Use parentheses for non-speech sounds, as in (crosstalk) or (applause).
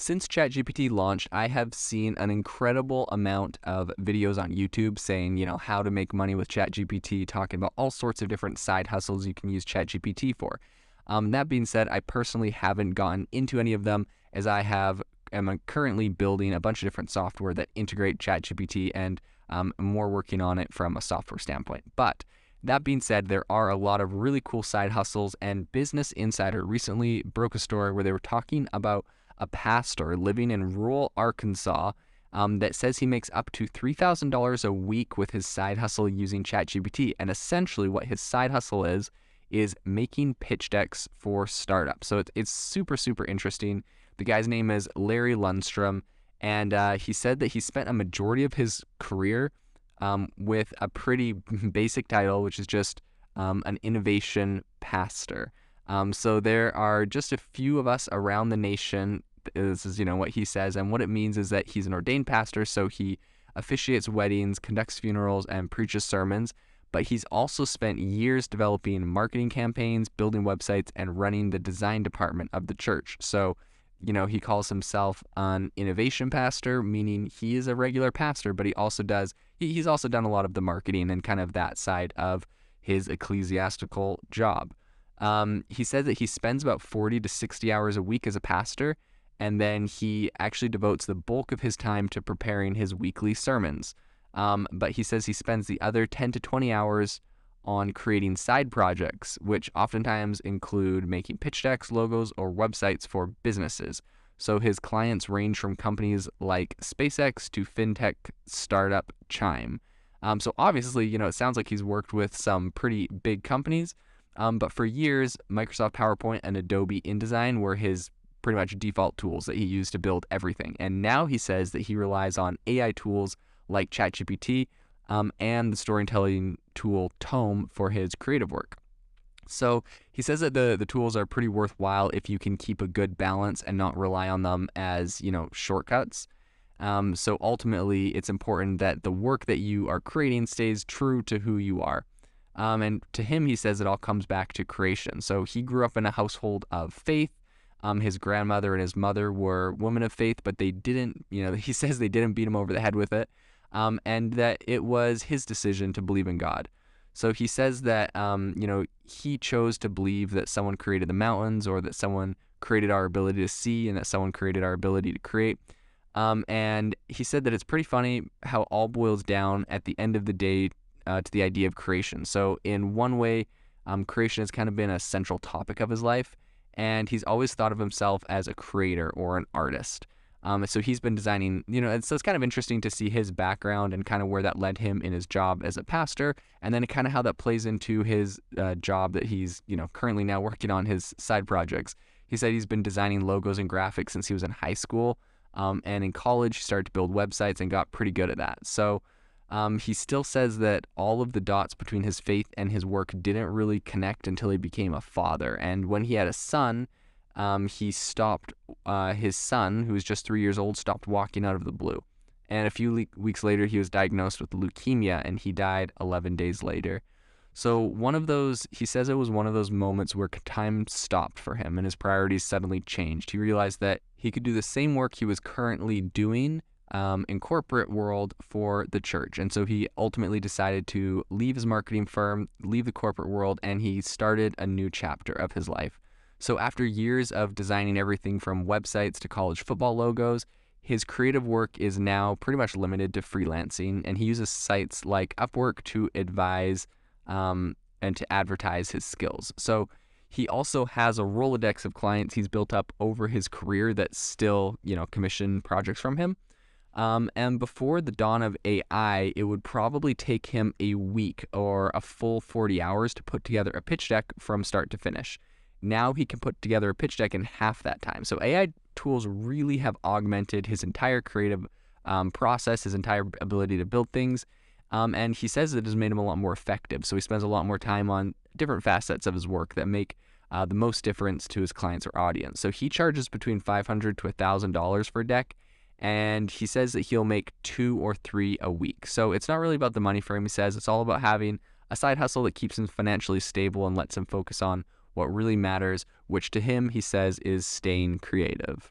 Since ChatGPT launched, I have seen an incredible amount of videos on YouTube saying, you know, how to make money with ChatGPT, talking about all sorts of different side hustles you can use ChatGPT for. Um, that being said, I personally haven't gotten into any of them as I have am currently building a bunch of different software that integrate ChatGPT and um, more working on it from a software standpoint. But that being said, there are a lot of really cool side hustles, and Business Insider recently broke a story where they were talking about a pastor living in rural Arkansas um, that says he makes up to $3,000 a week with his side hustle using ChatGPT. And essentially, what his side hustle is, is making pitch decks for startups. So it's, it's super, super interesting. The guy's name is Larry Lundstrom. And uh, he said that he spent a majority of his career um, with a pretty (laughs) basic title, which is just um, an innovation pastor. Um, so there are just a few of us around the nation this is, you know, what he says. And what it means is that he's an ordained pastor, so he officiates weddings, conducts funerals, and preaches sermons. But he's also spent years developing marketing campaigns, building websites, and running the design department of the church. So, you know, he calls himself an innovation pastor, meaning he is a regular pastor, but he also does, he's also done a lot of the marketing and kind of that side of his ecclesiastical job. Um, he says that he spends about 40 to 60 hours a week as a pastor, and then he actually devotes the bulk of his time to preparing his weekly sermons. Um, but he says he spends the other 10 to 20 hours on creating side projects, which oftentimes include making pitch decks, logos, or websites for businesses. So his clients range from companies like SpaceX to fintech startup Chime. Um, so obviously, you know, it sounds like he's worked with some pretty big companies. Um, but for years, Microsoft PowerPoint and Adobe InDesign were his pretty much default tools that he used to build everything. And now he says that he relies on AI tools like ChatGPT um, and the storytelling tool Tome for his creative work. So he says that the, the tools are pretty worthwhile if you can keep a good balance and not rely on them as, you know, shortcuts. Um, so ultimately, it's important that the work that you are creating stays true to who you are. Um, and to him, he says it all comes back to creation. So he grew up in a household of faith. Um, his grandmother and his mother were women of faith, but they didn't, you know, (laughs) he says they didn't beat him over the head with it, um, and that it was his decision to believe in God. So he says that, um, you know, he chose to believe that someone created the mountains or that someone created our ability to see and that someone created our ability to create. Um, and he said that it's pretty funny how all boils down at the end of the day uh, to the idea of creation. So, in one way, um, creation has kind of been a central topic of his life and he's always thought of himself as a creator or an artist. Um, so he's been designing, you know, and so it's kind of interesting to see his background and kind of where that led him in his job as a pastor, and then kind of how that plays into his uh, job that he's, you know, currently now working on his side projects. He said he's been designing logos and graphics since he was in high school, um, and in college he started to build websites and got pretty good at that. So um, he still says that all of the dots between his faith and his work didn't really connect until he became a father. And when he had a son, um, he stopped, uh, his son, who was just three years old, stopped walking out of the blue. And a few le- weeks later, he was diagnosed with leukemia and he died 11 days later. So, one of those, he says it was one of those moments where time stopped for him and his priorities suddenly changed. He realized that he could do the same work he was currently doing um, in corporate world for the church. And so he ultimately decided to leave his marketing firm, leave the corporate world, and he started a new chapter of his life. So after years of designing everything from websites to college football logos, his creative work is now pretty much limited to freelancing, and he uses sites like Upwork to advise um, and to advertise his skills. So he also has a Rolodex of clients he's built up over his career that still, you know, commission projects from him. Um, and before the dawn of AI, it would probably take him a week or a full 40 hours to put together a pitch deck from start to finish. Now he can put together a pitch deck in half that time. So AI tools really have augmented his entire creative um, process, his entire ability to build things. Um, and he says it has made him a lot more effective. So he spends a lot more time on different facets of his work that make uh, the most difference to his clients or audience. So he charges between 500 to $1,000 for a deck and he says that he'll make two or three a week. So it's not really about the money for him, he says. It's all about having a side hustle that keeps him financially stable and lets him focus on what really matters, which to him, he says, is staying creative.